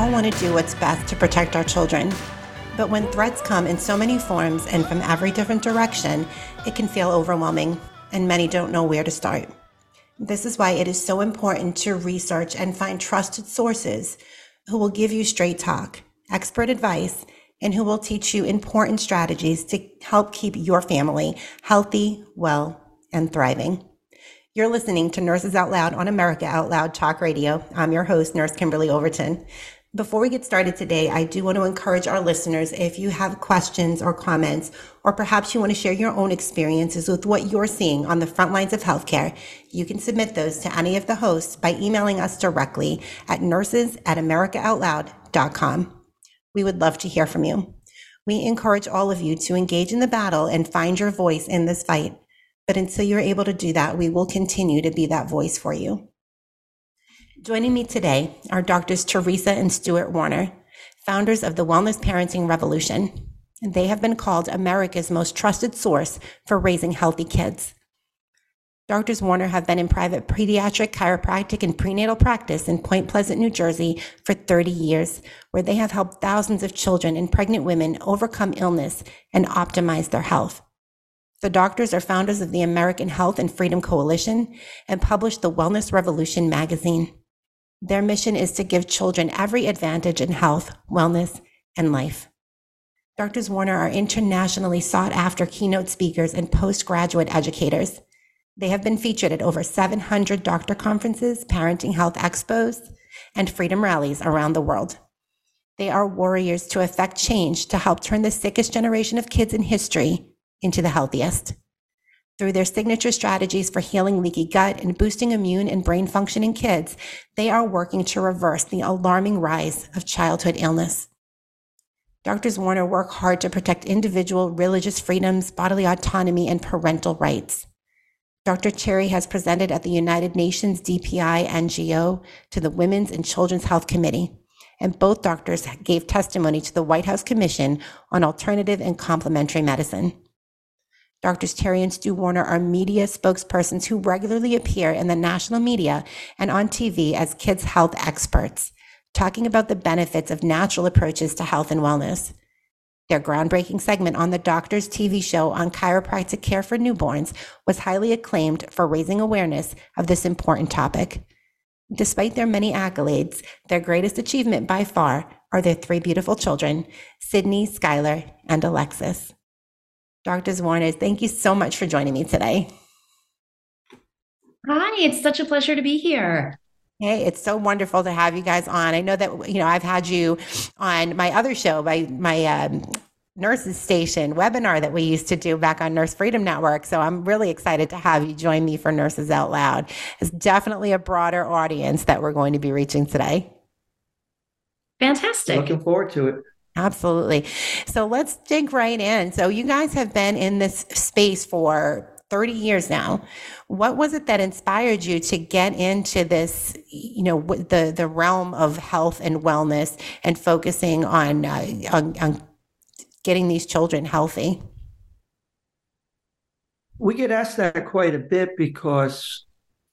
all want to do what's best to protect our children. But when threats come in so many forms and from every different direction, it can feel overwhelming, and many don't know where to start. This is why it is so important to research and find trusted sources who will give you straight talk, expert advice, and who will teach you important strategies to help keep your family healthy, well, and thriving. You're listening to Nurses Out Loud on America Out Loud Talk Radio. I'm your host, Nurse Kimberly Overton. Before we get started today, I do want to encourage our listeners if you have questions or comments, or perhaps you want to share your own experiences with what you're seeing on the front lines of healthcare, you can submit those to any of the hosts by emailing us directly at nurses at americaoutloud.com. We would love to hear from you. We encourage all of you to engage in the battle and find your voice in this fight. But until you're able to do that, we will continue to be that voice for you. Joining me today are Doctors Teresa and Stuart Warner, founders of the Wellness Parenting Revolution. They have been called America's most trusted source for raising healthy kids. Doctors Warner have been in private pediatric chiropractic and prenatal practice in Point Pleasant, New Jersey for 30 years, where they have helped thousands of children and pregnant women overcome illness and optimize their health. The doctors are founders of the American Health and Freedom Coalition and publish the Wellness Revolution magazine. Their mission is to give children every advantage in health, wellness, and life. Doctors Warner are internationally sought after keynote speakers and postgraduate educators. They have been featured at over 700 doctor conferences, parenting health expos, and freedom rallies around the world. They are warriors to effect change to help turn the sickest generation of kids in history into the healthiest. Through their signature strategies for healing leaky gut and boosting immune and brain function in kids, they are working to reverse the alarming rise of childhood illness. Doctors Warner work hard to protect individual religious freedoms, bodily autonomy, and parental rights. Dr. Terry has presented at the United Nations DPI NGO to the Women's and Children's Health Committee, and both doctors gave testimony to the White House Commission on Alternative and Complementary Medicine. Doctors Terry and Stu Warner are media spokespersons who regularly appear in the national media and on TV as kids' health experts, talking about the benefits of natural approaches to health and wellness. Their groundbreaking segment on the Doctors TV show on chiropractic care for newborns was highly acclaimed for raising awareness of this important topic. Despite their many accolades, their greatest achievement by far are their three beautiful children, Sydney, Skylar, and Alexis. Doctors Warner, thank you so much for joining me today. Hi, it's such a pleasure to be here. Hey, it's so wonderful to have you guys on. I know that you know I've had you on my other show, my my um, nurses station webinar that we used to do back on Nurse Freedom Network. So I'm really excited to have you join me for Nurses Out Loud. It's definitely a broader audience that we're going to be reaching today. Fantastic. Looking forward to it. Absolutely. So let's dig right in. So you guys have been in this space for 30 years now. What was it that inspired you to get into this, you know, the the realm of health and wellness and focusing on uh, on, on getting these children healthy? We get asked that quite a bit because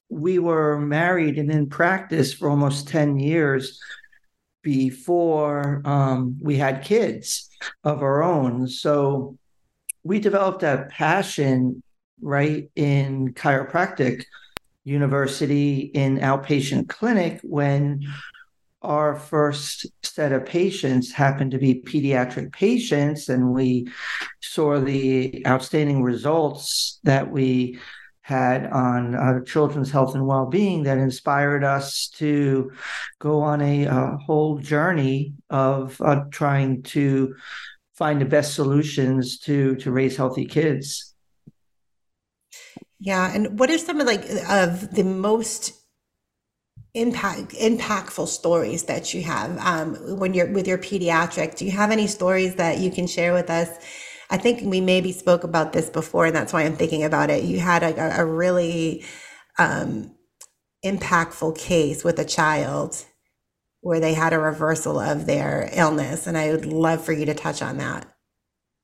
we were married and in practice for almost 10 years before um, we had kids of our own. So we developed a passion right in chiropractic university in outpatient clinic when our first set of patients happened to be pediatric patients and we saw the outstanding results that we had on uh, children's health and well-being that inspired us to go on a, a whole journey of uh, trying to find the best solutions to to raise healthy kids. Yeah, and what are some of like of the most impact impactful stories that you have um, when you're with your pediatric? Do you have any stories that you can share with us? I think we maybe spoke about this before, and that's why I'm thinking about it. You had a, a really um, impactful case with a child where they had a reversal of their illness, and I would love for you to touch on that.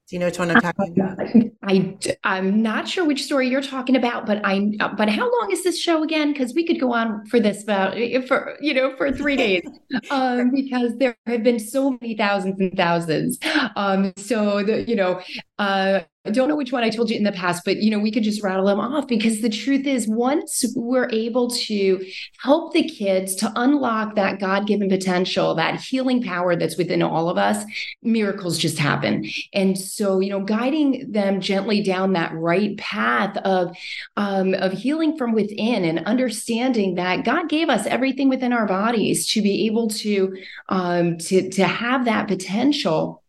Do you know which one I'm talking about? I I'm not sure which story you're talking about, but I but how long is this show again? Because we could go on for this about for you know for three days, um, because there have been so many thousands and thousands. Um, so the you know uh, I don't know which one I told you in the past, but you know, we could just rattle them off because the truth is once we're able to help the kids to unlock that God-given potential, that healing power that's within all of us, miracles just happen. And so, you know, guiding them gently down that right path of um, of healing from within and understanding that God gave us everything within our bodies to be able to um, to to have that potential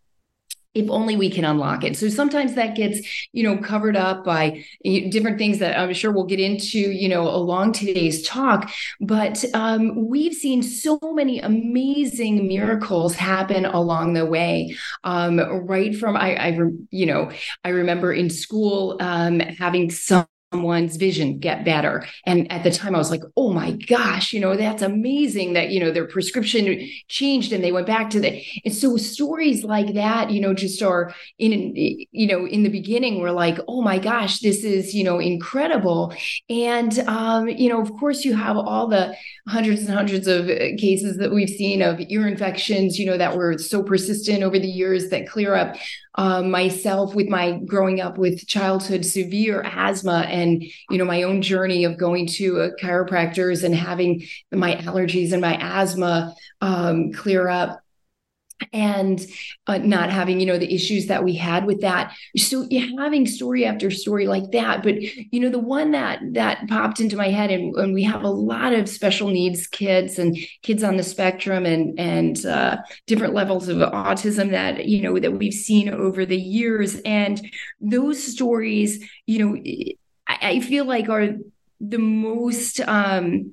if only we can unlock it. So sometimes that gets, you know, covered up by different things that I'm sure we'll get into, you know, along today's talk. But um, we've seen so many amazing miracles happen along the way. Um, right from I, I, you know, I remember in school um, having some someone's vision get better. And at the time, I was like, oh my gosh, you know, that's amazing that, you know, their prescription changed and they went back to the. And so stories like that, you know, just are in, you know, in the beginning, we're like, oh my gosh, this is, you know, incredible. And, um, you know, of course, you have all the hundreds and hundreds of uh, cases that we've seen of ear infections, you know, that were so persistent over the years that clear up um, myself with my growing up with childhood severe asthma and you know my own journey of going to a chiropractors and having my allergies and my asthma um, clear up and uh, not having you know the issues that we had with that. So having story after story like that but you know the one that that popped into my head and, and we have a lot of special needs kids and kids on the spectrum and and uh, different levels of autism that you know that we've seen over the years. And those stories you know I, I feel like are the most um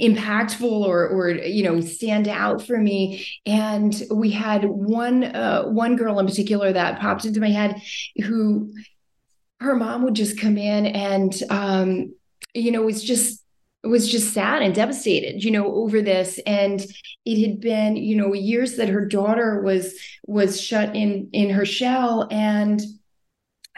impactful or or you know stand out for me. And we had one uh, one girl in particular that popped into my head who her mom would just come in and um you know was just was just sad and devastated you know over this. And it had been you know years that her daughter was was shut in in her shell. And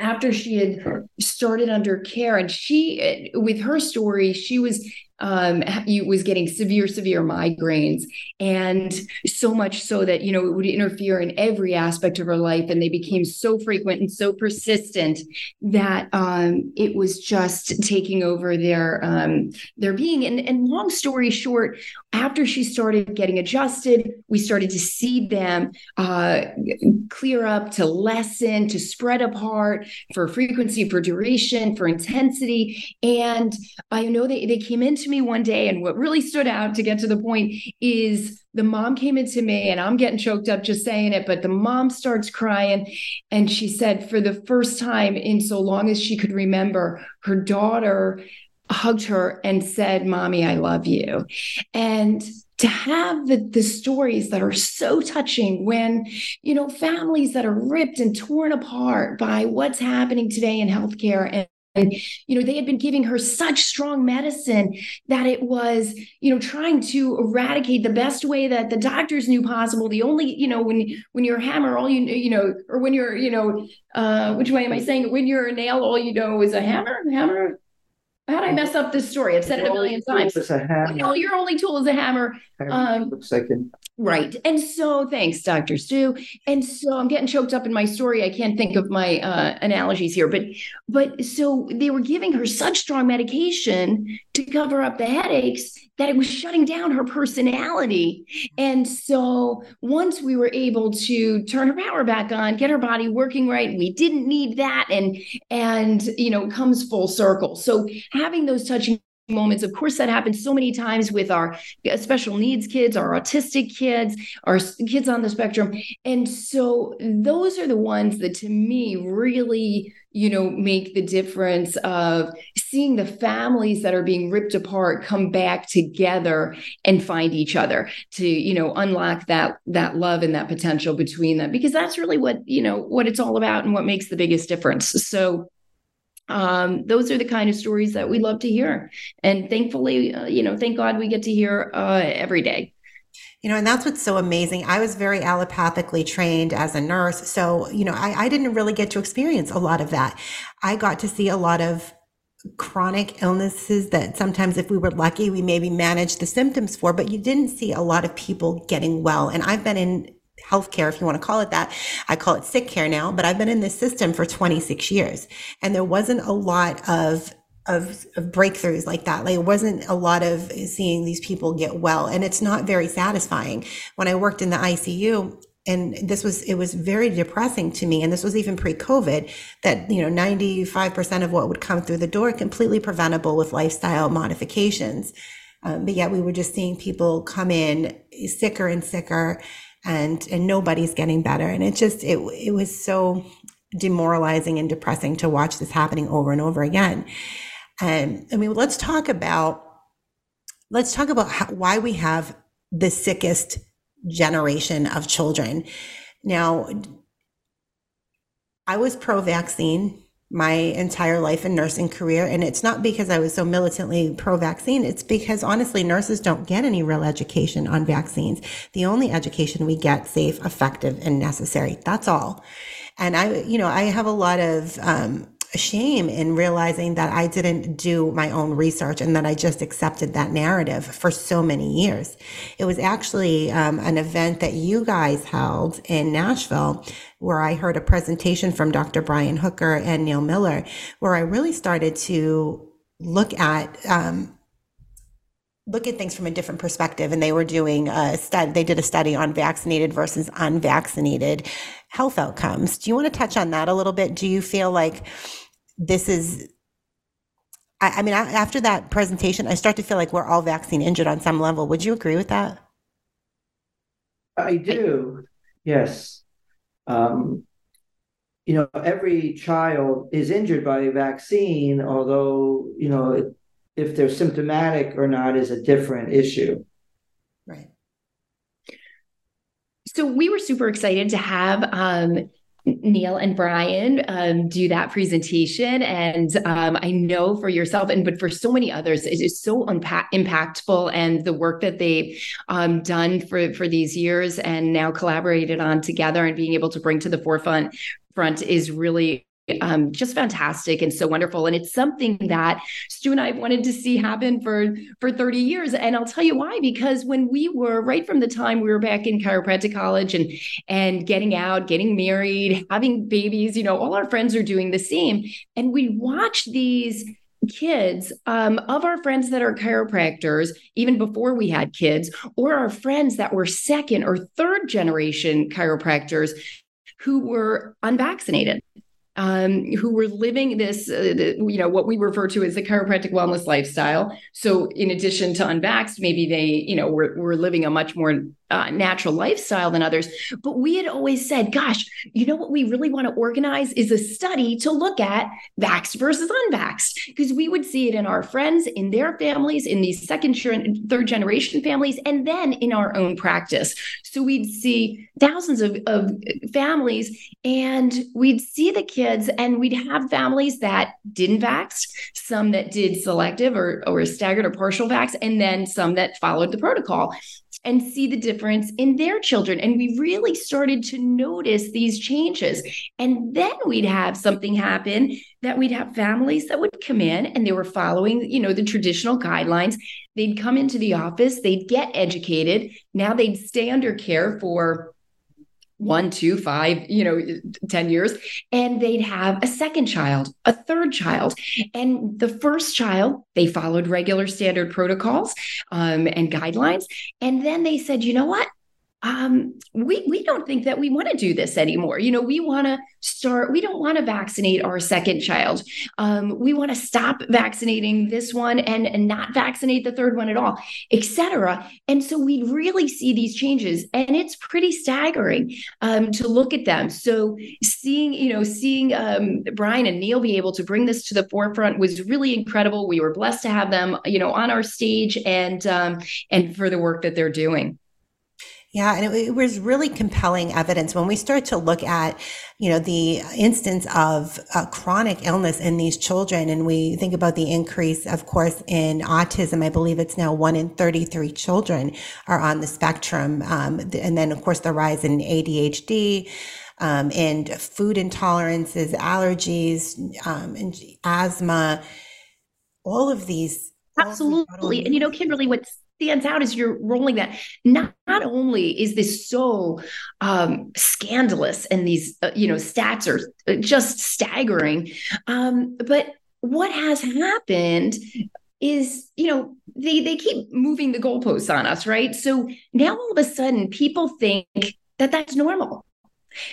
after she had started under care and she with her story she was um, was getting severe, severe migraines, and so much so that you know it would interfere in every aspect of her life, and they became so frequent and so persistent that um, it was just taking over their um, their being. And, and long story short, after she started getting adjusted, we started to see them uh, clear up, to lessen, to spread apart for frequency, for duration, for intensity, and I know they they came into me one day, and what really stood out to get to the point is the mom came into me, and I'm getting choked up just saying it, but the mom starts crying. And she said, for the first time in so long as she could remember, her daughter hugged her and said, Mommy, I love you. And to have the, the stories that are so touching when, you know, families that are ripped and torn apart by what's happening today in healthcare and and you know they had been giving her such strong medicine that it was you know trying to eradicate the best way that the doctors knew possible. The only you know when when you're a hammer all you you know or when you're you know uh which way am i saying? When you're a nail all you know is a hammer hammer how did I mess up this story? I've said it a million times. It's a hammer. No, your only tool is a hammer. Um, Looks like it. Right. And so thanks, Dr. Stu. And so I'm getting choked up in my story. I can't think of my uh, analogies here, but but so they were giving her such strong medication to cover up the headaches that it was shutting down her personality. Mm-hmm. And so once we were able to turn her power back on, get her body working right, we didn't need that. And and you know, it comes full circle. So having those touching moments. Of course, that happens so many times with our special needs kids, our autistic kids, our kids on the spectrum. And so those are the ones that to me really, you know, make the difference of seeing the families that are being ripped apart come back together and find each other to, you know, unlock that that love and that potential between them because that's really what, you know, what it's all about and what makes the biggest difference. So um, those are the kind of stories that we love to hear. And thankfully, uh, you know, thank God we get to hear uh, every day. You know, and that's what's so amazing. I was very allopathically trained as a nurse. So, you know, I, I didn't really get to experience a lot of that. I got to see a lot of chronic illnesses that sometimes if we were lucky we maybe managed the symptoms for but you didn't see a lot of people getting well and i've been in healthcare, if you want to call it that. I call it sick care now, but I've been in this system for 26 years and there wasn't a lot of of, of, breakthroughs like that. Like it wasn't a lot of seeing these people get well. And it's not very satisfying. When I worked in the ICU, and this was it was very depressing to me and this was even pre-covid that you know 95% of what would come through the door completely preventable with lifestyle modifications um, but yet we were just seeing people come in sicker and sicker and and nobody's getting better and it just it it was so demoralizing and depressing to watch this happening over and over again and i mean let's talk about let's talk about how, why we have the sickest generation of children now i was pro vaccine my entire life and nursing career. And it's not because I was so militantly pro vaccine. It's because honestly, nurses don't get any real education on vaccines. The only education we get safe, effective, and necessary. That's all. And I, you know, I have a lot of, um, shame in realizing that I didn't do my own research and that I just accepted that narrative for so many years. It was actually um, an event that you guys held in Nashville where I heard a presentation from Dr. Brian Hooker and Neil Miller, where I really started to look at um, look at things from a different perspective and they were doing a study they did a study on vaccinated versus unvaccinated health outcomes do you want to touch on that a little bit do you feel like this is I, I mean after that presentation i start to feel like we're all vaccine injured on some level would you agree with that i do yes um, you know every child is injured by a vaccine although you know if they're symptomatic or not is a different issue. Right. So we were super excited to have um, Neil and Brian um, do that presentation. And um, I know for yourself, and but for so many others, it is so unpa- impactful. And the work that they've um, done for for these years and now collaborated on together and being able to bring to the forefront front is really um, just fantastic and so wonderful. And it's something that Stu and I have wanted to see happen for for 30 years. And I'll tell you why, because when we were right from the time we were back in chiropractic college and and getting out, getting married, having babies, you know, all our friends are doing the same. And we watch these kids um, of our friends that are chiropractors, even before we had kids, or our friends that were second or third generation chiropractors who were unvaccinated um, who were living this, uh, you know, what we refer to as the chiropractic wellness lifestyle. So, in addition to unvaxxed, maybe they, you know, were, were living a much more uh, natural lifestyle than others. But we had always said, gosh, you know what we really want to organize is a study to look at vaxxed versus unvaxxed, because we would see it in our friends, in their families, in these second, third generation families, and then in our own practice. So we'd see thousands of, of families and we'd see the kids and we'd have families that didn't vax, some that did selective or, or staggered or partial vax, and then some that followed the protocol and see the difference in their children. And we really started to notice these changes. And then we'd have something happen that we'd have families that would come in and they were following, you know, the traditional guidelines. They'd come into the office, they'd get educated. Now they'd stay under care for one, two, five, you know, 10 years. And they'd have a second child, a third child. And the first child, they followed regular standard protocols um, and guidelines. And then they said, you know what? Um, we we don't think that we want to do this anymore. You know, we want to start. We don't want to vaccinate our second child. Um, we want to stop vaccinating this one and, and not vaccinate the third one at all, etc. And so we really see these changes, and it's pretty staggering um, to look at them. So seeing you know seeing um, Brian and Neil be able to bring this to the forefront was really incredible. We were blessed to have them you know on our stage and um, and for the work that they're doing. Yeah, and it, it, was really compelling evidence when we start to look at, you know, the instance of uh, chronic illness in these children, and we think about the increase, of course, in autism. I believe it's now one in thirty-three children are on the spectrum, um, and then of course the rise in ADHD. Um, and food intolerances, allergies, um, and asthma, all of these. Absolutely. And you know, Kimberly, what's stands out as you're rolling that. Not, not only is this so um, scandalous and these, uh, you know, stats are uh, just staggering, um, but what has happened is you know they they keep moving the goalposts on us right so now all of a sudden people think that that's normal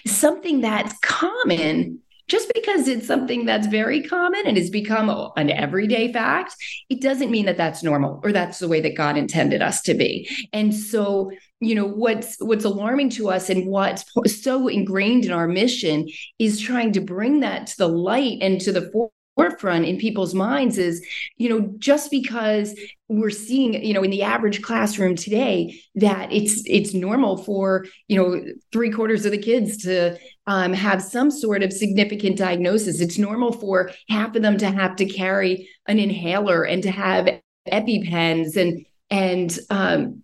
something that's common just because it's something that's very common and has become an everyday fact, it doesn't mean that that's normal or that's the way that God intended us to be. And so, you know, what's what's alarming to us and what's so ingrained in our mission is trying to bring that to the light and to the forefront in people's minds is you know just because we're seeing you know in the average classroom today that it's it's normal for you know three quarters of the kids to um, have some sort of significant diagnosis. It's normal for half of them to have to carry an inhaler and to have epipens and and um,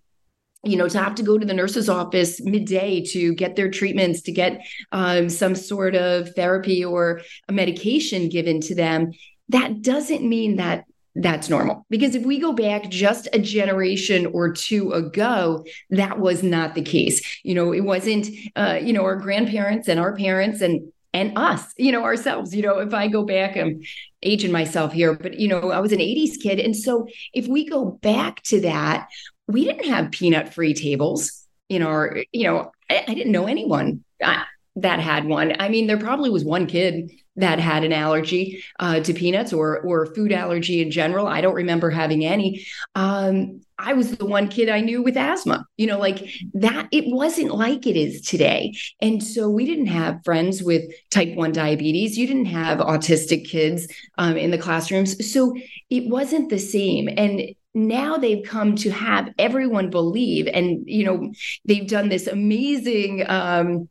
you know, to have to go to the nurse's office midday to get their treatments, to get um, some sort of therapy or a medication given to them, that doesn't mean that that's normal. Because if we go back just a generation or two ago, that was not the case. You know, it wasn't, uh, you know, our grandparents and our parents and and us, you know, ourselves. You know, if I go back, I'm aging myself here, but you know, I was an 80s kid. And so if we go back to that, we didn't have peanut free tables in our, you know, I, I didn't know anyone uh, that had one. I mean, there probably was one kid that had an allergy uh, to peanuts or or food allergy in general. I don't remember having any. Um, I was the one kid I knew with asthma. You know, like that. It wasn't like it is today, and so we didn't have friends with type one diabetes. You didn't have autistic kids um, in the classrooms, so it wasn't the same. And now they've come to have everyone believe and you know they've done this amazing um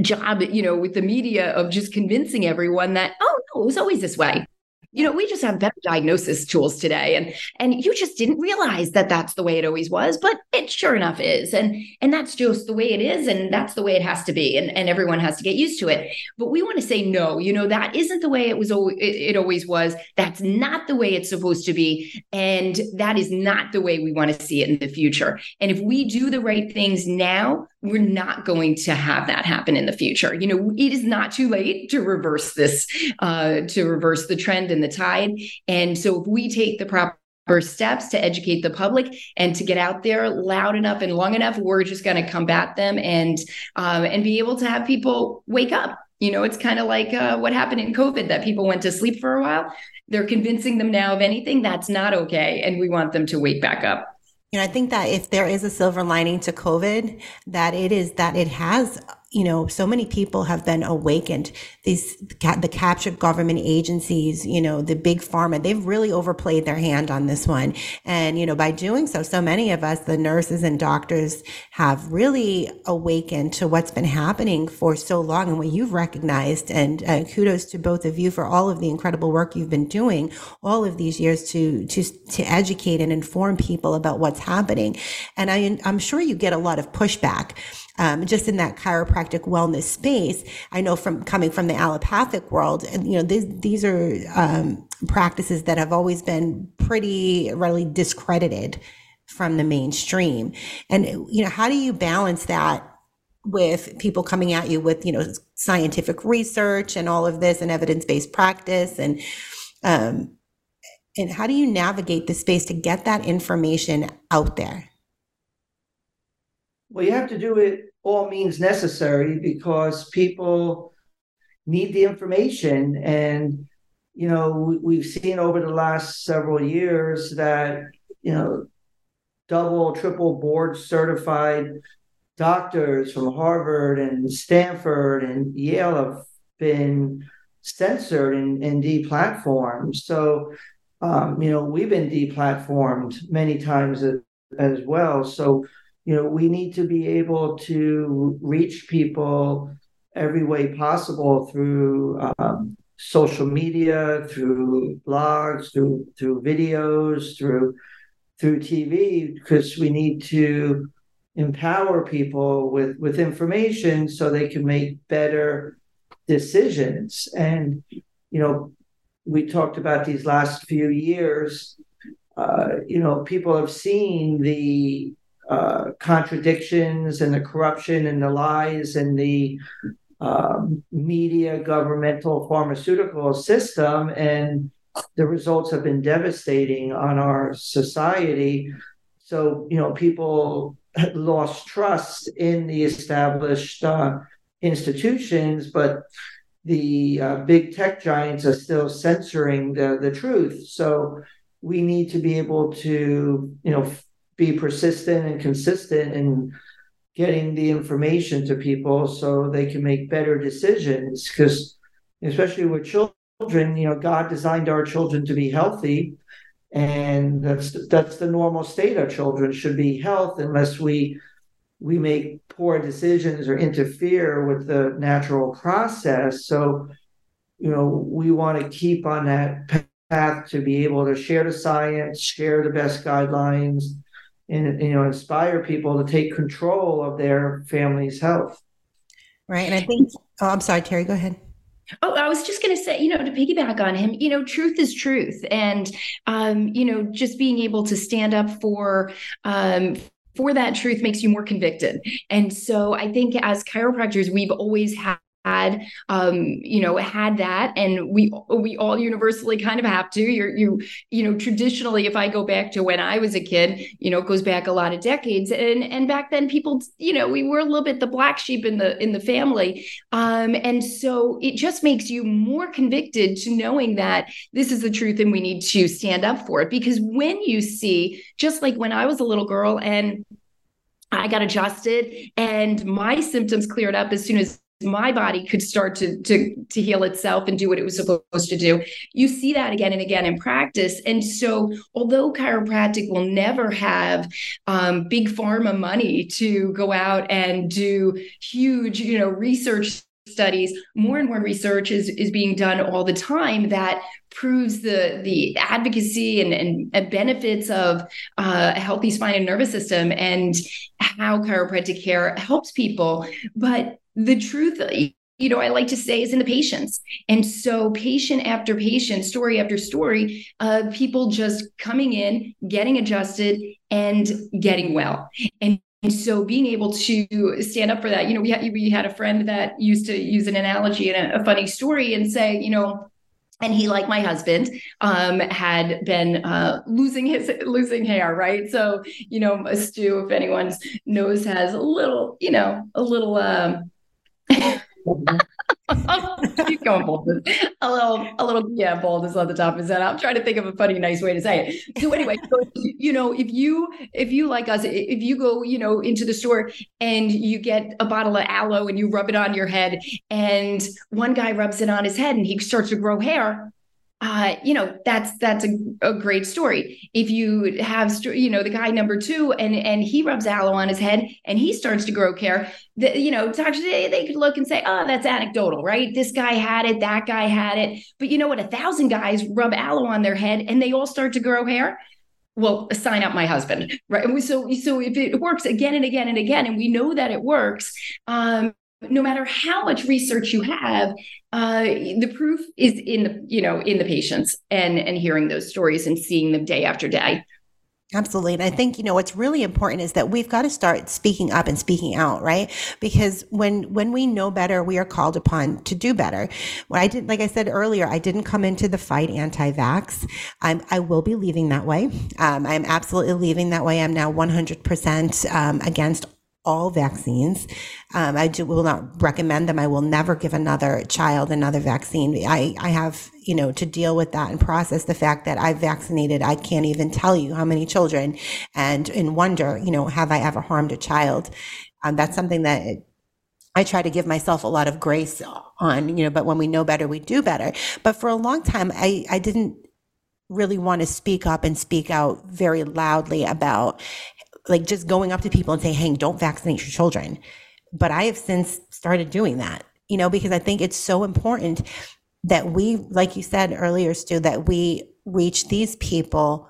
job you know with the media of just convincing everyone that oh no it was always this way you know we just have better diagnosis tools today. And and you just didn't realize that that's the way it always was but it sure enough is. And and that's just the way it is and that's the way it has to be and and everyone has to get used to it. But we want to say no you know that isn't the way it was it, it always was. That's not the way it's supposed to be and that is not the way we want to see it in the future. And if we do the right things now we're not going to have that happen in the future. You know, it is not too late to reverse this, uh, to reverse the trend and the tide. And so if we take the proper steps to educate the public and to get out there loud enough and long enough, we're just going to combat them and um, and be able to have people wake up. You know, it's kind of like uh, what happened in COVID that people went to sleep for a while. They're convincing them now of anything that's not okay, and we want them to wake back up. You know, I think that if there is a silver lining to COVID, that it is that it has you know, so many people have been awakened. These, the captured government agencies, you know, the big pharma, they've really overplayed their hand on this one. And, you know, by doing so, so many of us, the nurses and doctors have really awakened to what's been happening for so long and what you've recognized. And uh, kudos to both of you for all of the incredible work you've been doing all of these years to, to, to educate and inform people about what's happening. And I, I'm sure you get a lot of pushback um, just in that chiropractic wellness space. I know from coming from the allopathic world, and you know, these, these are um, practices that have always been pretty readily discredited from the mainstream. And, you know, how do you balance that? with people coming at you with you know scientific research and all of this and evidence-based practice and um and how do you navigate the space to get that information out there well you have to do it all means necessary because people need the information and you know we've seen over the last several years that you know double triple board certified doctors from Harvard and Stanford and Yale have been censored and, and deplatformed. So, um, you know, we've been deplatformed many times as, as, well. So, you know, we need to be able to reach people every way possible through um, social media, through blogs, through through videos, through through TV, because we need to empower people with with information so they can make better decisions. And you know we talked about these last few years uh, you know people have seen the uh, contradictions and the corruption and the lies and the um, media governmental pharmaceutical system and the results have been devastating on our society so you know people lost trust in the established uh, institutions, but the uh, big tech giants are still censoring the, the truth. So we need to be able to, you know, be persistent and consistent in getting the information to people so they can make better decisions. Because especially with children, you know, God designed our children to be healthy and that's that's the normal state of children should be health unless we we make poor decisions or interfere with the natural process so you know we want to keep on that path to be able to share the science share the best guidelines and you know inspire people to take control of their family's health right and i think oh i'm sorry terry go ahead Oh, I was just going to say, you know, to piggyback on him, you know, truth is truth. And, um, you know, just being able to stand up for, um, for that truth makes you more convicted. And so I think as chiropractors, we've always had had um you know had that. And we we all universally kind of have to. You're you you know traditionally if i go back to when i was a kid you know it goes back a lot of decades. And and back then people you know we were a little bit the black sheep in the in the family. Um and so it just makes you more convicted to knowing that this is the truth and we need to stand up for it. Because when you see just like when i was a little girl and I got adjusted and my symptoms cleared up as soon as my body could start to to to heal itself and do what it was supposed to do. You see that again and again in practice. And so although chiropractic will never have um, big pharma money to go out and do huge you know research studies more and more research is is being done all the time that proves the the advocacy and, and, and benefits of uh, a healthy spine and nervous system and how chiropractic care helps people. But the truth you know, I like to say is in the patients. And so, patient after patient, story after story, uh, people just coming in, getting adjusted, and getting well. And and so being able to stand up for that, you know, we had, we had a friend that used to use an analogy and a, a funny story and say, you know, and he like my husband um, had been uh, losing his losing hair right so you know stu if anyone knows has a little you know a little um, Keep going baldness. A little, a little, yeah, baldness on the top of his head. I'm trying to think of a funny, nice way to say it. So anyway, so, you know, if you, if you like us, if you go, you know, into the store and you get a bottle of aloe and you rub it on your head, and one guy rubs it on his head and he starts to grow hair, uh, you know that's that's a, a, great story. If you have, you know, the guy number two, and and he rubs aloe on his head, and he starts to grow hair. The, you know, doctors they, they could look and say, oh, that's anecdotal, right? This guy had it, that guy had it, but you know what? A thousand guys rub aloe on their head, and they all start to grow hair well sign up my husband right so so if it works again and again and again and we know that it works um no matter how much research you have uh, the proof is in the you know in the patients and and hearing those stories and seeing them day after day Absolutely. And I think, you know, what's really important is that we've got to start speaking up and speaking out, right? Because when when we know better, we are called upon to do better. When I did like I said earlier, I didn't come into the fight anti-vax. I'm I will be leaving that way. Um, I'm absolutely leaving that way. I'm now 100% um, against all vaccines. Um, I do, will not recommend them. I will never give another child another vaccine. I, I have, you know, to deal with that and process the fact that I've vaccinated. I can't even tell you how many children and in wonder, you know, have I ever harmed a child? Um, that's something that I try to give myself a lot of grace on, you know, but when we know better, we do better. But for a long time, I, I didn't really want to speak up and speak out very loudly about like just going up to people and saying, hey, don't vaccinate your children. But I have since started doing that, you know, because I think it's so important that we, like you said earlier, Stu, that we reach these people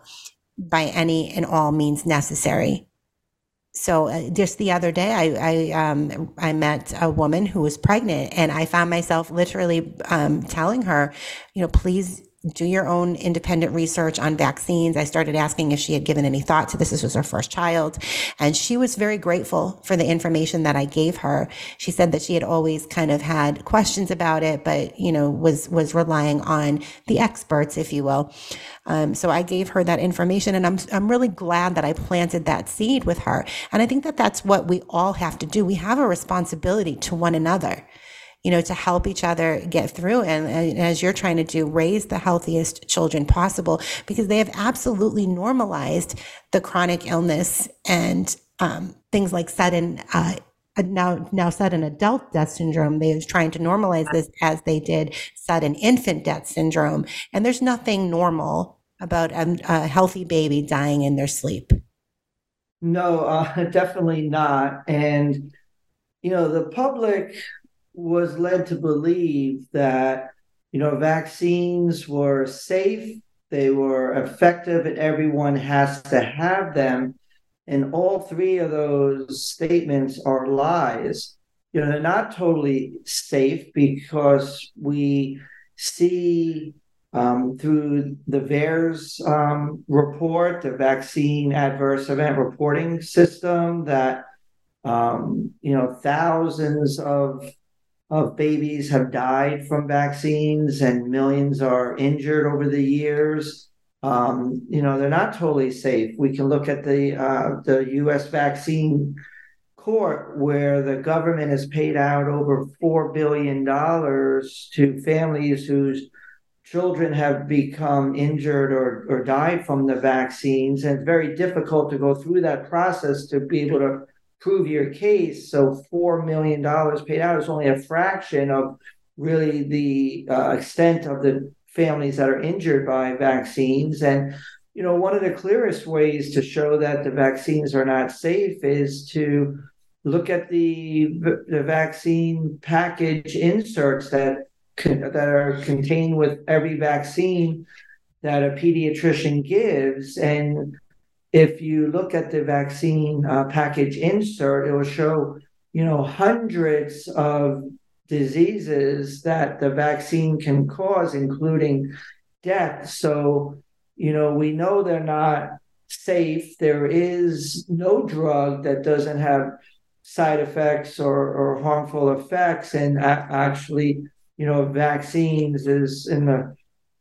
by any and all means necessary. So uh, just the other day, I I, um, I met a woman who was pregnant, and I found myself literally um, telling her, you know, please do your own independent research on vaccines. I started asking if she had given any thought to this. This was her first child. And she was very grateful for the information that I gave her. She said that she had always kind of had questions about it, but, you know, was, was relying on the experts, if you will. Um, so I gave her that information and I'm, I'm really glad that I planted that seed with her. And I think that that's what we all have to do. We have a responsibility to one another you know, to help each other get through. And, and, as you're trying to do, raise the healthiest children possible because they have absolutely normalized the chronic illness and um, things like sudden. Uh, now, now sudden adult death syndrome. They are trying to normalize this as they did sudden infant death syndrome. And there's nothing normal about a, a healthy baby dying in their sleep. No, uh, definitely not. And, you know, the public was led to believe that you know vaccines were safe, they were effective, and everyone has to have them. And all three of those statements are lies. You know, they're not totally safe because we see um, through the VAERS um, report, the vaccine adverse event reporting system, that um, you know thousands of of babies have died from vaccines and millions are injured over the years. Um, you know, they're not totally safe. We can look at the uh, the U.S. vaccine court where the government has paid out over four billion dollars to families whose children have become injured or, or died from the vaccines. And it's very difficult to go through that process to be able to prove your case. So $4 million paid out is only a fraction of really the uh, extent of the families that are injured by vaccines. And, you know, one of the clearest ways to show that the vaccines are not safe is to look at the, the vaccine package inserts that, that are contained with every vaccine that a pediatrician gives. And if you look at the vaccine uh, package insert, it will show, you know, hundreds of diseases that the vaccine can cause, including death. So, you know, we know they're not safe. There is no drug that doesn't have side effects or, or harmful effects. And actually, you know, vaccines is in the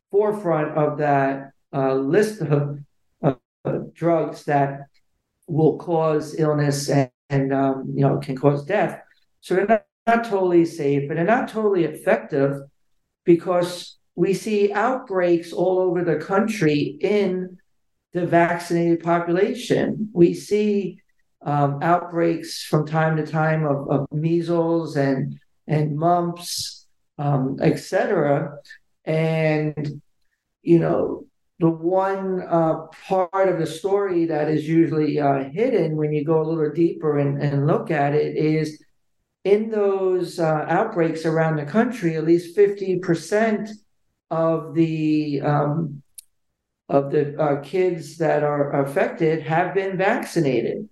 forefront of that uh, list of drugs that will cause illness and, and um, you know can cause death. So they're not, not totally safe, but they're not totally effective because we see outbreaks all over the country in the vaccinated population. We see um, outbreaks from time to time of, of measles and and mumps, um, etc. And you know, the one uh, part of the story that is usually uh, hidden when you go a little deeper and, and look at it is in those uh, outbreaks around the country, at least 50% of the um, of the uh, kids that are affected have been vaccinated.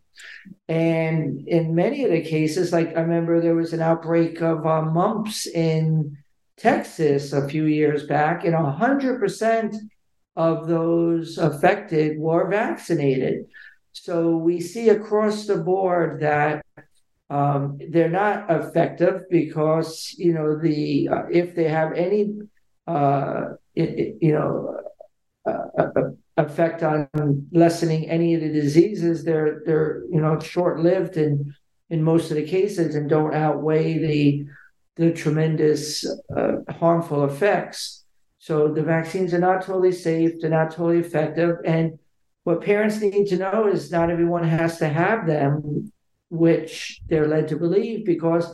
And in many of the cases, like I remember there was an outbreak of uh, mumps in Texas a few years back, and 100% of those affected were vaccinated. So we see across the board that um, they're not effective because you know the uh, if they have any uh, you know uh, effect on lessening any of the diseases, they're they're you know short lived in in most of the cases and don't outweigh the the tremendous uh, harmful effects. So the vaccines are not totally safe, they're not totally effective, and what parents need to know is not everyone has to have them, which they're led to believe because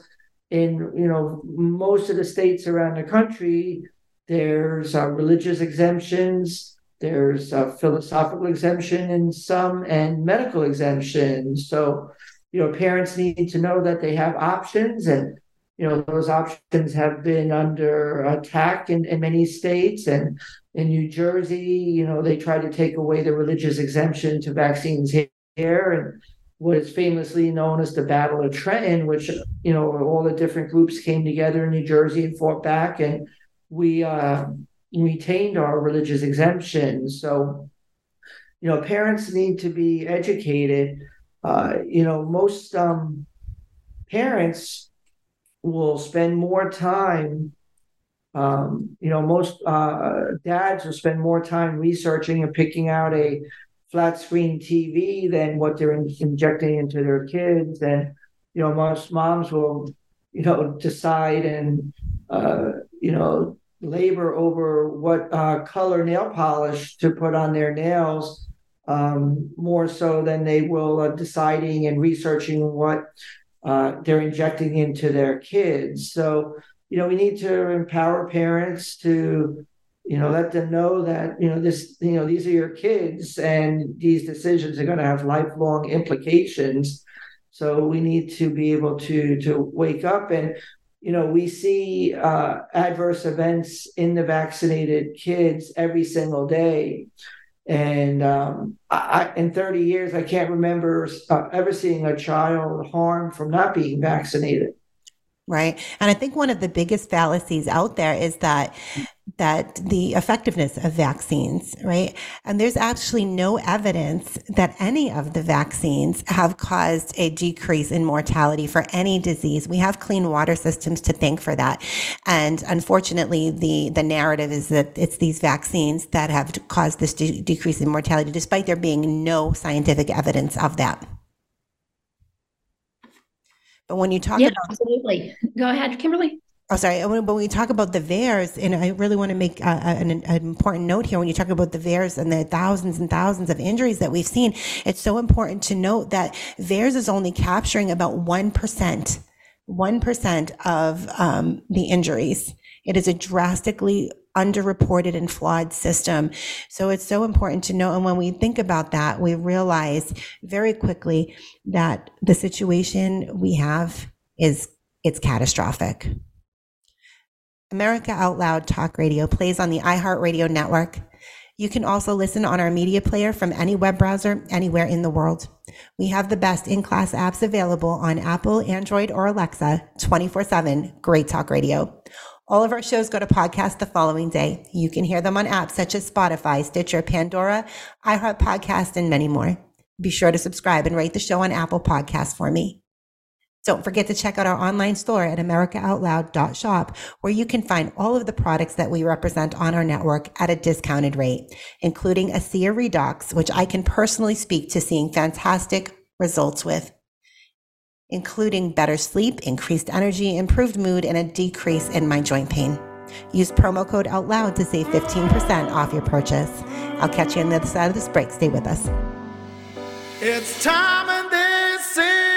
in you know most of the states around the country there's uh, religious exemptions there's a philosophical exemption in some and medical exemptions. So, you know, parents need to know that they have options and, you know, those options have been under attack in, in many states. And in New Jersey, you know, they tried to take away the religious exemption to vaccines here. And what is famously known as the Battle of Trenton, which, you know, all the different groups came together in New Jersey and fought back. And we, uh, retained our religious exemption. So, you know, parents need to be educated. Uh, you know, most um, parents will spend more time. Um, you know, most uh, dads will spend more time researching and picking out a flat screen TV than what they're in- injecting into their kids. And, you know, most moms will, you know, decide and, uh, you know, labor over what uh, color nail polish to put on their nails um, more so than they will uh, deciding and researching what uh, they're injecting into their kids. So, you know, we need to empower parents to, you know, let them know that, you know, this, you know, these are your kids and these decisions are going to have lifelong implications. So we need to be able to to wake up and you know, we see uh, adverse events in the vaccinated kids every single day. And um, I, in 30 years, I can't remember uh, ever seeing a child harmed from not being vaccinated. Right. And I think one of the biggest fallacies out there is that that the effectiveness of vaccines, right? And there's actually no evidence that any of the vaccines have caused a decrease in mortality for any disease. We have clean water systems to thank for that. And unfortunately, the, the narrative is that it's these vaccines that have caused this de- decrease in mortality, despite there being no scientific evidence of that. But when you talk yeah, about absolutely, go ahead, Kimberly. Oh, sorry. When, when we talk about the VAERS, and I really want to make uh, an, an, important note here. When you talk about the VAERS and the thousands and thousands of injuries that we've seen, it's so important to note that VAERS is only capturing about one percent, one percent of um, the injuries. It is a drastically underreported and flawed system. So it's so important to know. And when we think about that, we realize very quickly that the situation we have is it's catastrophic. America Out Loud Talk Radio plays on the iHeartRadio network. You can also listen on our media player from any web browser anywhere in the world. We have the best in class apps available on Apple, Android, or Alexa 24 7. Great Talk Radio. All of our shows go to podcast the following day. You can hear them on apps such as Spotify, Stitcher, Pandora, iHeart Podcast, and many more. Be sure to subscribe and rate the show on Apple Podcasts for me. Don't forget to check out our online store at americaoutloud.shop, where you can find all of the products that we represent on our network at a discounted rate, including ASEA Redox, which I can personally speak to seeing fantastic results with including better sleep, increased energy, improved mood, and a decrease in my joint pain. Use promo code OUTLOUD to save 15% off your purchase. I'll catch you on the other side of this break. Stay with us. It's time and this is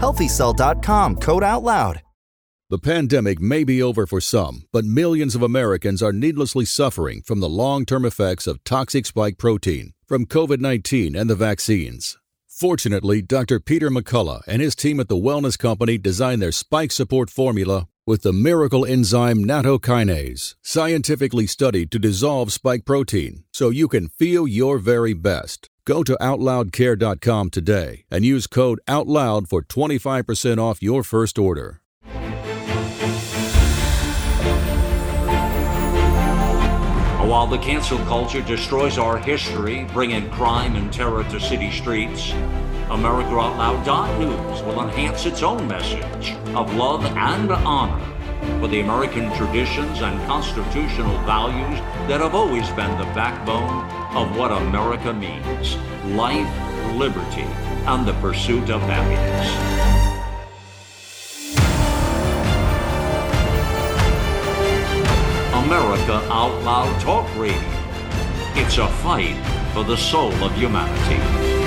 healthycell.com code out loud the pandemic may be over for some but millions of americans are needlessly suffering from the long-term effects of toxic spike protein from covid-19 and the vaccines fortunately dr peter mccullough and his team at the wellness company designed their spike support formula with the miracle enzyme nattokinase, scientifically studied to dissolve spike protein so you can feel your very best. Go to OutLoudCare.com today and use code OUTLOUD for 25% off your first order. While the cancel culture destroys our history, bringing crime and terror to city streets, AmericaOutloud.news will enhance its own message of love and honor for the American traditions and constitutional values that have always been the backbone of what America means life, liberty, and the pursuit of happiness. America Out Loud Talk Radio. It's a fight for the soul of humanity.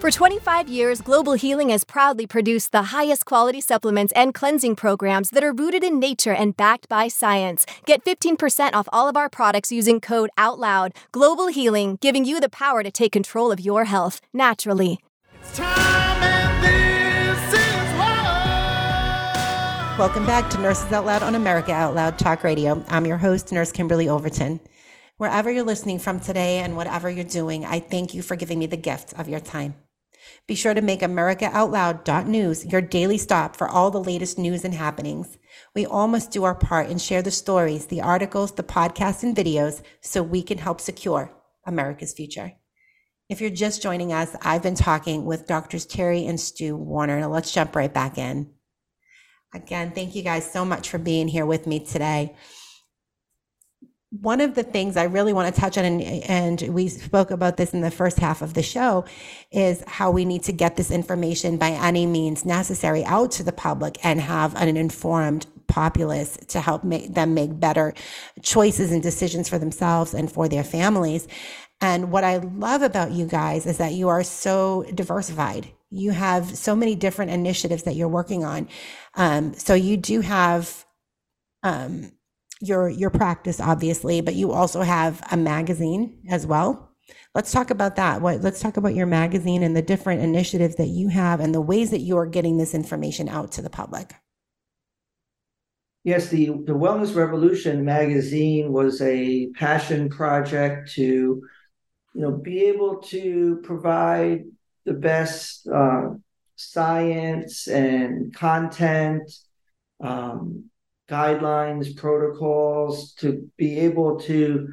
For 25 years, Global Healing has proudly produced the highest quality supplements and cleansing programs that are rooted in nature and backed by science. Get 15% off all of our products using code OUTLOUD. Global Healing, giving you the power to take control of your health naturally. Welcome back to Nurses Out Loud on America Out Loud Talk Radio. I'm your host, Nurse Kimberly Overton. Wherever you're listening from today and whatever you're doing, I thank you for giving me the gift of your time. Be sure to make AmericaOutloud.news your daily stop for all the latest news and happenings. We all must do our part and share the stories, the articles, the podcasts, and videos so we can help secure America's future. If you're just joining us, I've been talking with Doctors Terry and Stu Warner. Now let's jump right back in. Again, thank you guys so much for being here with me today one of the things I really want to touch on, and, and, we spoke about this in the first half of the show, is how we need to get this information by any means necessary out to the public and have an informed populace to help make them make better choices and decisions for themselves and for their families. And what I love about you guys is that you are so diversified. You have so many different initiatives that you're working on. Um, so you do have um, your your practice obviously but you also have a magazine as well. Let's talk about that. What let's talk about your magazine and the different initiatives that you have and the ways that you are getting this information out to the public. Yes the the wellness revolution magazine was a passion project to you know be able to provide the best uh, science and content um, guidelines, protocols to be able to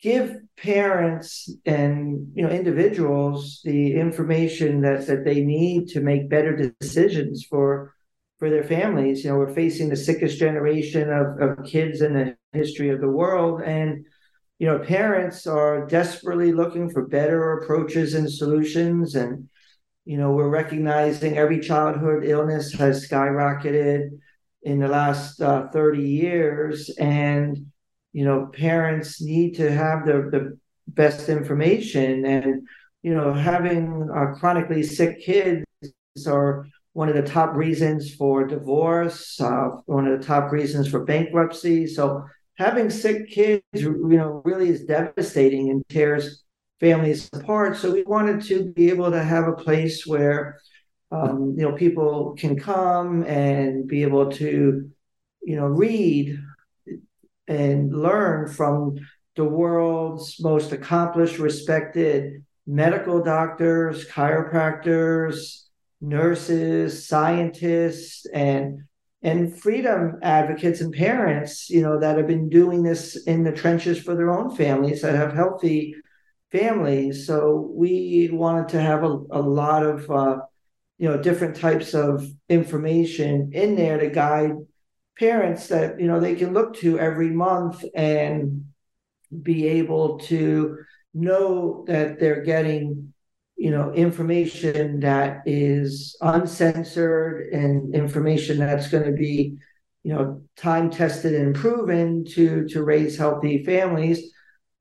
give parents and you know individuals the information that that they need to make better decisions for for their families. You know, we're facing the sickest generation of, of kids in the history of the world. And, you know, parents are desperately looking for better approaches and solutions. And, you know, we're recognizing every childhood illness has skyrocketed in the last uh, 30 years and you know parents need to have the, the best information and you know having uh, chronically sick kids are one of the top reasons for divorce uh, one of the top reasons for bankruptcy so having sick kids you know really is devastating and tears families apart. So we wanted to be able to have a place where um, you know people can come and be able to you know read and learn from the world's most accomplished, respected medical doctors, chiropractors, nurses, scientists, and and freedom advocates and parents, you know, that have been doing this in the trenches for their own families that have healthy families. So we wanted to have a, a lot of, uh, you know, different types of information in there to guide parents that, you know, they can look to every month and be able to know that they're getting you know information that is uncensored and information that's going to be you know time tested and proven to to raise healthy families.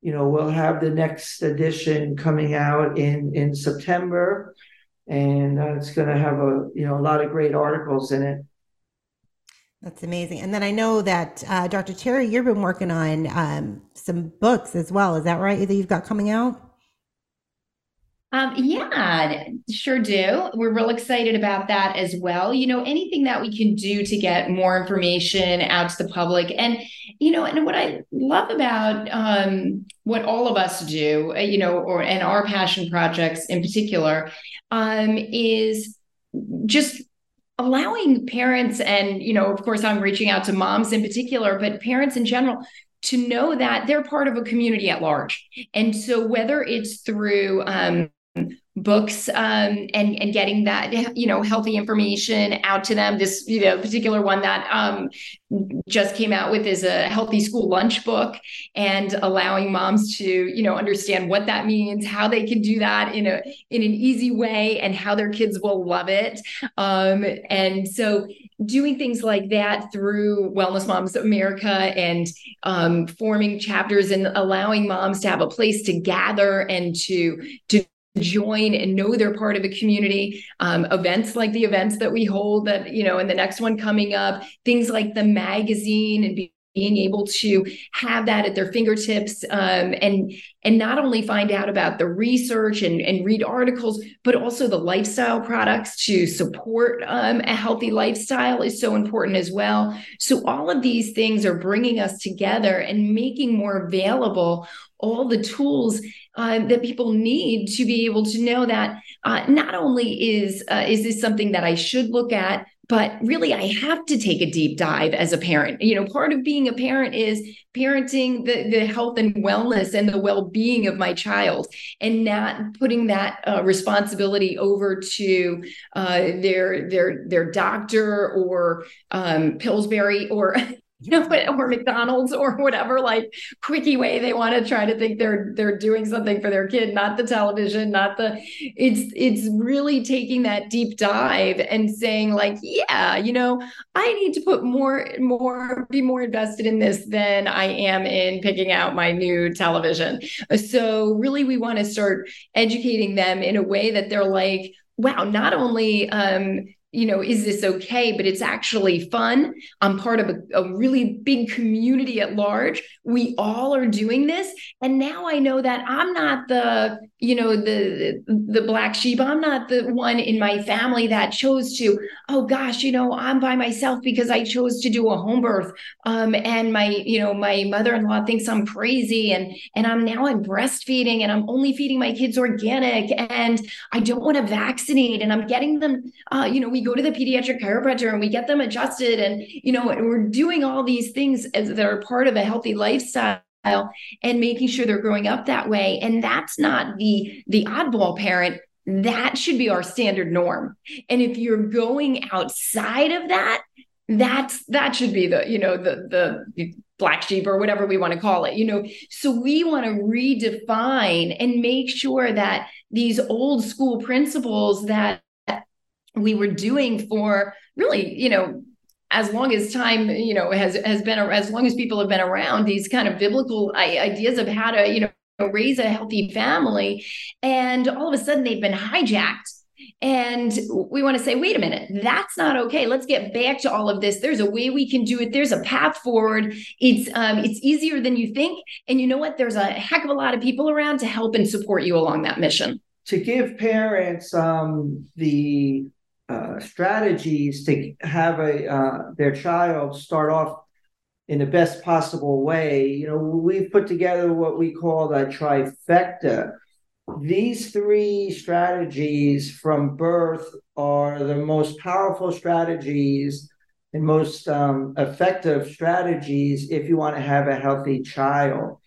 You know we'll have the next edition coming out in in september and uh, it's going to have a you know a lot of great articles in it. That's amazing. And then i know that uh, dr terry you've been working on um, some books as well. Is that right that you've got coming out um, yeah, sure do. We're real excited about that as well. You know, anything that we can do to get more information out to the public. And, you know, and what I love about um, what all of us do, uh, you know, or and our passion projects in particular, um, is just allowing parents and you know of course i'm reaching out to moms in particular but parents in general to know that they're part of a community at large and so whether it's through um, books um, and and getting that you know healthy information out to them. This you know particular one that um, just came out with is a healthy school lunch book, and allowing moms to you know understand what that means, how they can do that in a in an easy way, and how their kids will love it. Um, and so doing things like that through Wellness Moms America and um, forming chapters and allowing moms to have a place to gather and to to join and know they're part of a community um, events like the events that we hold that you know and the next one coming up things like the magazine and being able to have that at their fingertips um, and and not only find out about the research and, and read articles but also the lifestyle products to support um, a healthy lifestyle is so important as well. So all of these things are bringing us together and making more available all the tools uh, that people need to be able to know that uh, not only is uh, is this something that I should look at, but really I have to take a deep dive as a parent. You know, part of being a parent is parenting the the health and wellness and the well being of my child, and not putting that uh, responsibility over to uh, their their their doctor or um, Pillsbury or you know, or McDonald's or whatever like quickie way they want to try to think they're they're doing something for their kid, not the television, not the it's it's really taking that deep dive and saying like, yeah, you know, I need to put more more be more invested in this than I am in picking out my new television. So really we want to start educating them in a way that they're like, wow, not only um you know, is this okay? But it's actually fun. I'm part of a, a, really big community at large. We all are doing this. And now I know that I'm not the, you know, the the black sheep. I'm not the one in my family that chose to, oh gosh, you know, I'm by myself because I chose to do a home birth. Um, and my, you know, my mother-in-law thinks I'm crazy and and I'm now I'm breastfeeding and I'm only feeding my kids organic and I don't want to vaccinate and I'm getting them, uh, you know, we go to the pediatric chiropractor and we get them adjusted and you know we're doing all these things that are part of a healthy lifestyle and making sure they're growing up that way. And that's not the the oddball parent. That should be our standard norm. And if you're going outside of that that's that should be the you know the the black sheep or whatever we want to call it you know? So we want to redefine and make sure that these old school principles that we were doing for really, you know, as long as time, you know, has has been as long as people have been around, these kind of biblical ideas of how to, you know, raise a healthy family, and all of a sudden they've been hijacked. And we want to say wait a minute that's not okay. Let's get back to all of this. There's a way we can do it. There's a path forward. It's um, it's easier than you think. And you know what? There's a heck of a lot of people around to help and support you along that mission. To give parents um, the uh, strategies to have a uh, their child start off in the best possible way you know we've put together what we call the trifecta these three strategies from birth are the most powerful strategies and most um, effective strategies if you want to have a healthy child.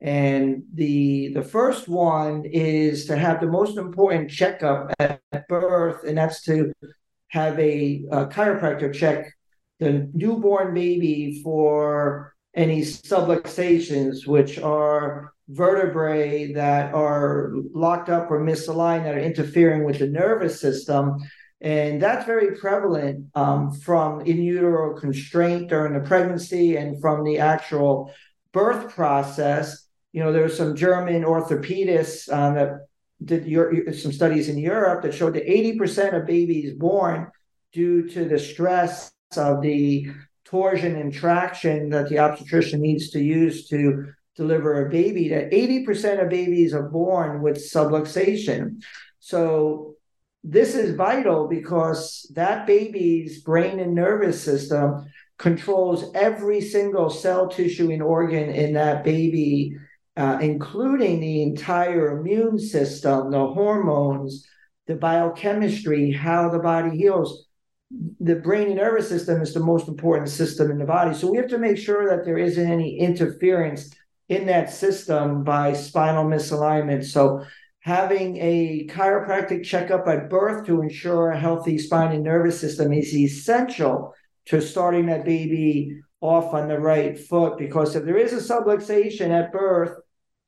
And the the first one is to have the most important checkup at, birth, and that's to have a, a chiropractor check the newborn baby for any subluxations, which are vertebrae that are locked up or misaligned that are interfering with the nervous system. And that's very prevalent um, from in utero constraint during the pregnancy and from the actual birth process. You know, there's some German orthopedists uh, that did your, some studies in Europe that showed that 80% of babies born due to the stress of the torsion and traction that the obstetrician needs to use to deliver a baby that 80% of babies are born with subluxation. So this is vital because that baby's brain and nervous system controls every single cell, tissue, and organ in that baby, uh, including the entire immune system, the hormones, the biochemistry, how the body heals. The brain and nervous system is the most important system in the body. So we have to make sure that there isn't any interference in that system by spinal misalignment. So having a chiropractic checkup at birth to ensure a healthy spine and nervous system is essential to starting that baby off on the right foot because if there is a subluxation at birth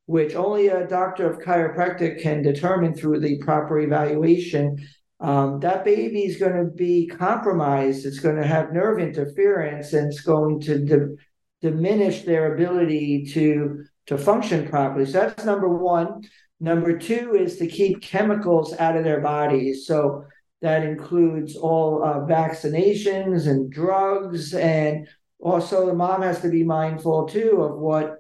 which only a doctor of chiropractic can determine through the proper evaluation um, that baby is going to be compromised it's going to have nerve interference and it's going to diminish their ability to to function properly. So that's number one. Number two is to keep chemicals out of their bodies. So that includes all uh, vaccinations and drugs, and also the mom has to be mindful too of what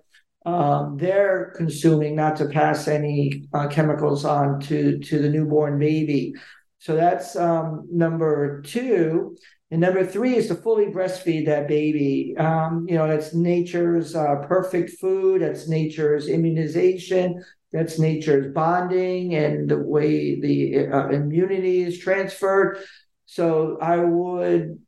um, they're consuming, not to pass any uh, chemicals on to to the newborn baby. So that's um, number two. And number three is to fully breastfeed that baby. Um, you know, that's nature's uh, perfect food. That's nature's immunization. That's nature's bonding and the way the uh, immunity is transferred. So I would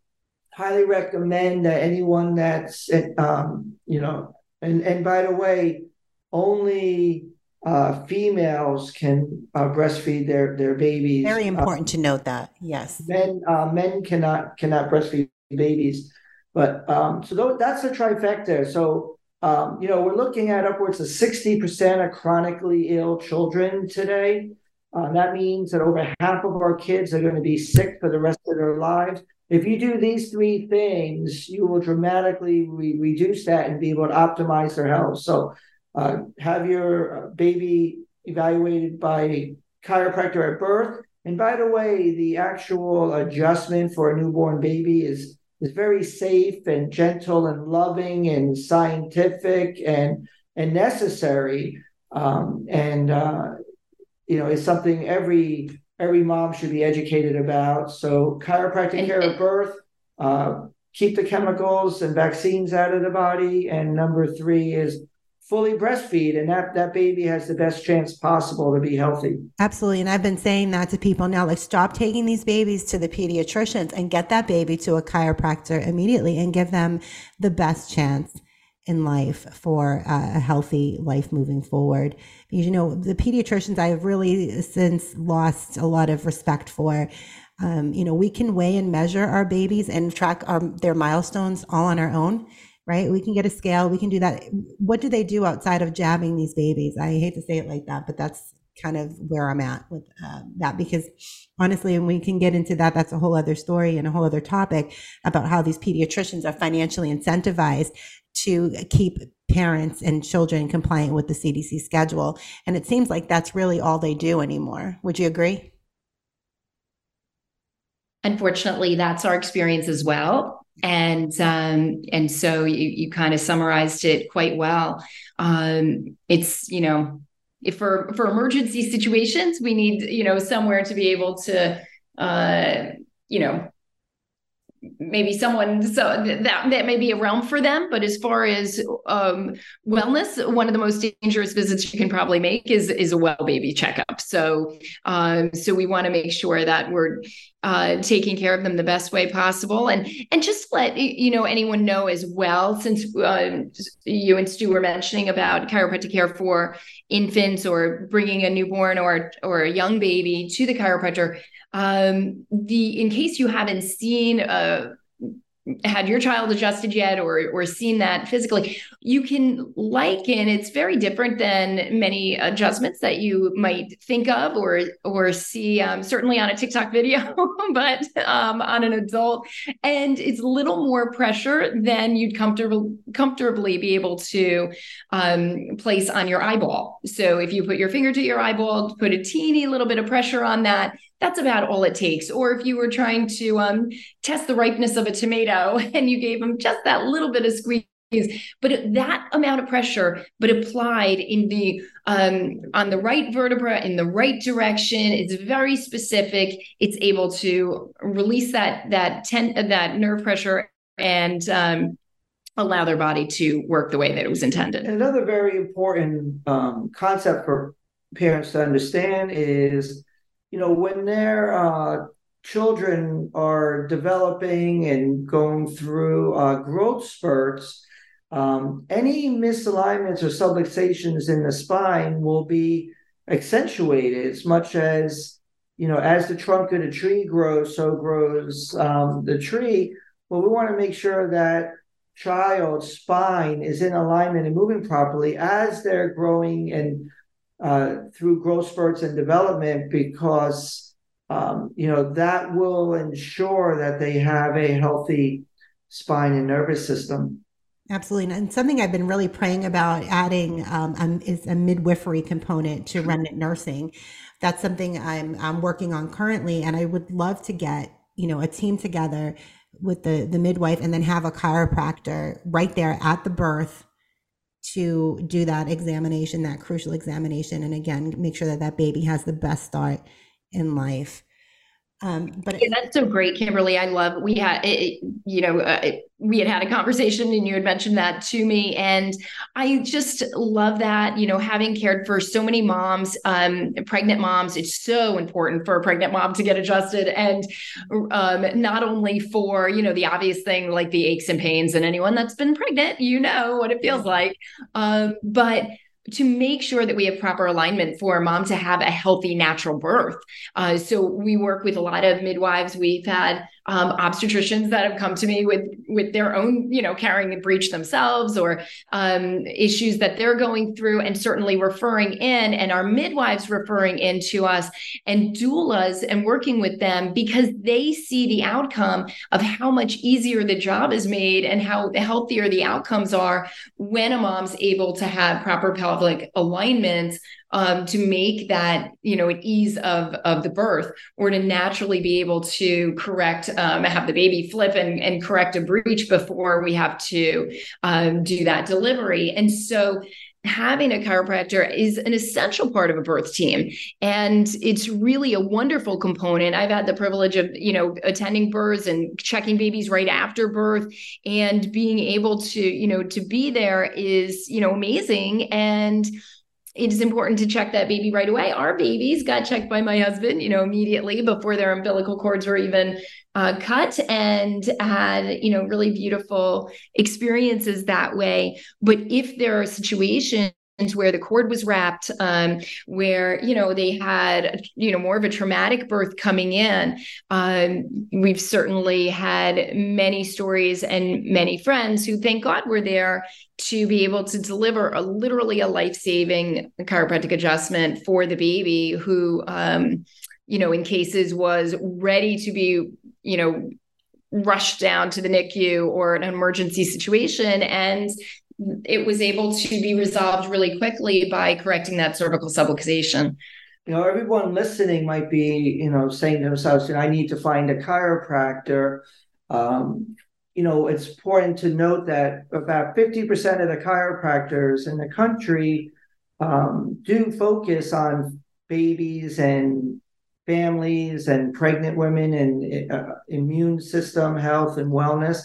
highly recommend that anyone that's, um, you know, and and by the way, only uh, females can uh, breastfeed their their babies. Very uh, important to note that. Yes, men uh, men cannot cannot breastfeed babies, but um, so that's a trifecta. So um, you know we're looking at upwards of sixty percent of chronically ill children today. Uh, that means that over half of our kids are going to be sick for the rest of their lives. If you do these three things, you will dramatically re- reduce that and be able to optimize their health. So uh, have your uh, baby evaluated by chiropractor at birth. And by the way, the actual adjustment for a newborn baby is is very safe and gentle and loving and scientific and and necessary. Um, and uh, you know, it's something every every mom should be educated about. So chiropractic care at birth. Uh, keep the chemicals and vaccines out of the body. And number three is fully breastfeed and that that baby has the best chance possible to be healthy absolutely and i've been saying that to people now like stop taking these babies to the pediatricians and get that baby to a chiropractor immediately and give them the best chance in life for uh, a healthy life moving forward because you know the pediatricians i have really since lost a lot of respect for um, you know we can weigh and measure our babies and track our, their milestones all on our own right? We can get a scale, we can do that. What do they do outside of jabbing these babies? I hate to say it like that, but that's kind of where I'm at with uh, that because honestly, and we can get into that, that's a whole other story and a whole other topic about how these pediatricians are financially incentivized to keep parents and children compliant with the CDC schedule. And it seems like that's really all they do anymore. Would you agree? Unfortunately, that's our experience as well. And um, and so you, you kind of summarized it quite well. Um, it's you know if for for emergency situations we need you know somewhere to be able to uh, you know maybe someone so that that may be a realm for them but as far as um, wellness one of the most dangerous visits you can probably make is is a well baby checkup. So um, so we want to make sure that we're uh, taking care of them the best way possible. And and just let you know anyone know as well since uh, you and stu were mentioning about chiropractic care for infants or bringing a newborn or or a young baby to the chiropractor um, the in case you haven't seen uh, had your child adjusted yet or or seen that physically you can liken it's very different than many adjustments that you might think of or or see um, certainly on a tiktok video but um, on an adult. And it's a little more pressure than you'd comfortable comfortably be able to um, place on your eyeball. So if you put your finger to your eyeball put a teeny little bit of pressure on that that's about all it takes. Or if you were trying to um, test the ripeness of a tomato and you gave them just that little bit of squeeze, but that amount of pressure, but applied in the um, on the right vertebra in the right direction, it's very specific. It's able to release that that ten, that nerve pressure and um, allow their body to work the way that it was intended. Another very important um, concept for parents to understand is you know, when their uh, children are developing and going through uh, growth spurts, um, any misalignments or subluxations in the spine will be accentuated as much as you know as the trunk of the tree grows so grows um, the tree. Well we want to make sure that child's spine is in alignment and moving properly as they're growing and uh, through growth spurts and development because um, you know that will ensure that they have a healthy spine and nervous system. Absolutely. And something I've been really praying about adding um, um, is a midwifery component to remnant nursing. That's something I'm, I'm working on currently. And I would love to get, you know, a team together with the, the midwife and then have a chiropractor right there at the birth to do that examination, that crucial examination, and again, make sure that that baby has the best start in life. Um, but yeah, that's so great, Kimberly. I love we had it, you know uh, it, we had had a conversation and you had mentioned that to me, and I just love that. You know, having cared for so many moms, um, pregnant moms, it's so important for a pregnant mom to get adjusted, and um, not only for you know the obvious thing like the aches and pains, and anyone that's been pregnant, you know what it feels like, um, but to make sure that we have proper alignment for a mom to have a healthy natural birth. Uh, so we work with a lot of midwives. We've had um, obstetricians that have come to me with with their own, you know, carrying a breach themselves or um, issues that they're going through, and certainly referring in, and our midwives referring in to us, and doulas, and working with them because they see the outcome of how much easier the job is made and how healthier the outcomes are when a mom's able to have proper pelvic alignment um, to make that you know an ease of of the birth or to naturally be able to correct um, have the baby flip and, and correct a breach before we have to um, do that delivery. And so having a chiropractor is an essential part of a birth team. And it's really a wonderful component. I've had the privilege of you know attending births and checking babies right after birth. And being able to you know to be there is you know amazing. And it is important to check that baby right away. Our babies got checked by my husband, you know, immediately before their umbilical cords were even uh, cut and had, you know, really beautiful experiences that way. But if there are situations where the cord was wrapped, um, where you know they had you know more of a traumatic birth coming in. Um, we've certainly had many stories and many friends who, thank God, were there to be able to deliver a literally a life saving chiropractic adjustment for the baby who. Um, you know, in cases was ready to be, you know, rushed down to the NICU or an emergency situation. And it was able to be resolved really quickly by correcting that cervical subluxation. you know, everyone listening might be, you know, saying to themselves, you know, I need to find a chiropractor. Um, you know, it's important to note that about 50% of the chiropractors in the country um, do focus on babies and families and pregnant women and uh, immune system health and wellness.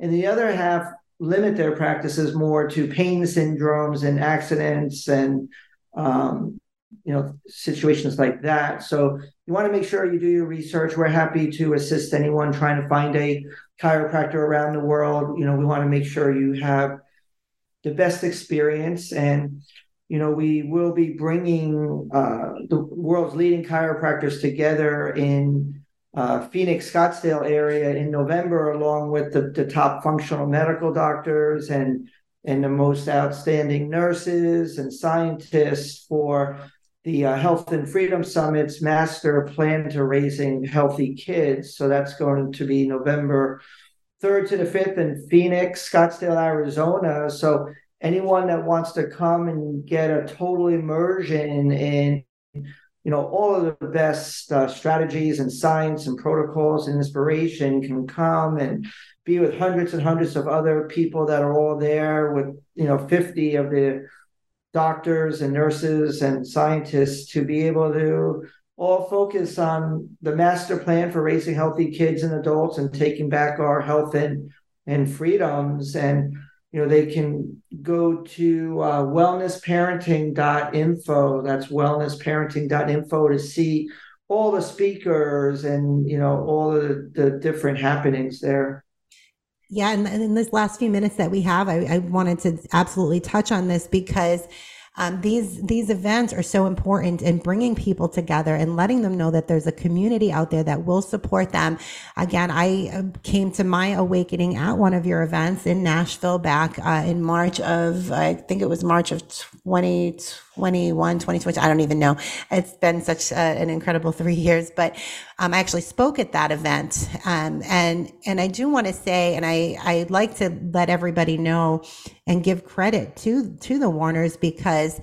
And the other half limit their practices more to pain syndromes and accidents and um, you know situations like that. So you want to make sure you do your research. We're happy to assist anyone trying to find a chiropractor around the world. You know we want to make sure you have the best experience. And you know we will be bringing uh, the world's leading chiropractors together in uh, phoenix scottsdale area in november along with the, the top functional medical doctors and and the most outstanding nurses and scientists for the uh, Health and Freedom Summit's master plan to raising healthy kids. So that's going to be November 3rd to the 5th in Phoenix, Scottsdale, Arizona. So anyone that wants to come and get a total immersion in you know all of the best uh, strategies and science and protocols and inspiration can come and be with hundreds and hundreds of other people that are all there with you know 50 of the doctors and nurses and scientists to be able to all focus on the master plan for raising healthy kids and adults and taking back our health and and freedoms. And you know they can go to uh, wellnessparenting.info that's wellnessparenting.info to see all the speakers and you know all the, the different happenings there. Yeah, and in this last few minutes that we have, I, I wanted to absolutely touch on this because um, these these events are so important in bringing people together and letting them know that there's a community out there that will support them. Again, I uh, came to my awakening at one of your events in Nashville back uh, in March of I think it was March of 2021, 2020. I don't even know. It's been such a, an incredible three years, but um, I actually spoke at that event, um, and and I do want to say, and I I like to let everybody know and give credit to to the Warners because.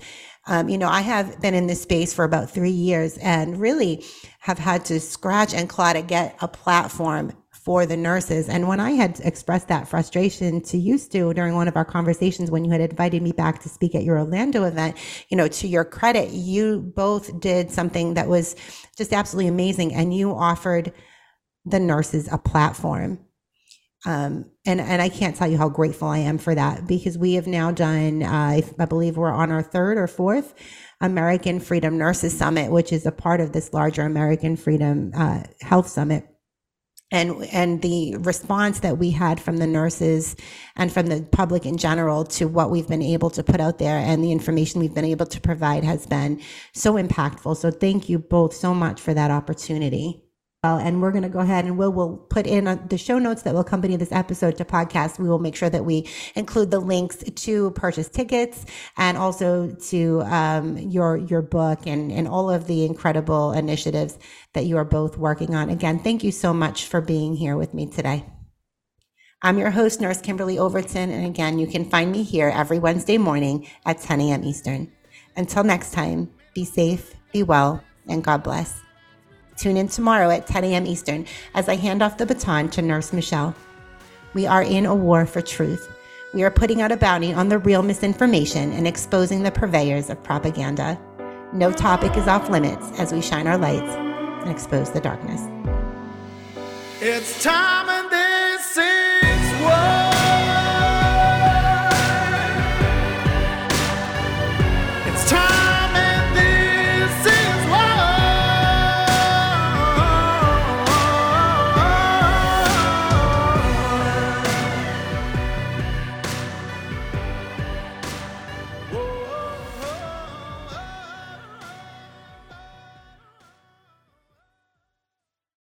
Um, you know, I have been in this space for about three years and really have had to scratch and claw to get a platform for the nurses. And when I had expressed that frustration to you, Stu, during one of our conversations when you had invited me back to speak at your Orlando event, you know, to your credit, you both did something that was just absolutely amazing. And you offered the nurses a platform. Um, and and I can't tell you how grateful I am for that because we have now done, uh, I believe we're on our third or fourth American Freedom Nurses Summit, which is a part of this larger American Freedom uh, Health Summit and and the response that we had from the nurses and from the public in general to what we've been able to put out there and the information we've been able to provide has been so impactful. So thank you both so much for that opportunity well, and we're going to go ahead and we'll, we'll put in uh, the show notes that will accompany this episode to podcast. We will make sure that we include the links to purchase tickets and also to um, your your book and, and all of the incredible initiatives that you are both working on. Again, thank you so much for being here with me today. I'm your host, Nurse Kimberly Overton, and again, you can find me here every Wednesday morning at 10 a.m. Eastern. Until next time, be safe, be well, and God bless. Tune in tomorrow at 10 a.m. Eastern as I hand off the baton to Nurse Michelle. We are in a war for truth. We are putting out a bounty on the real misinformation and exposing the purveyors of propaganda. No topic is off limits as we shine our lights and expose the darkness. It's time this is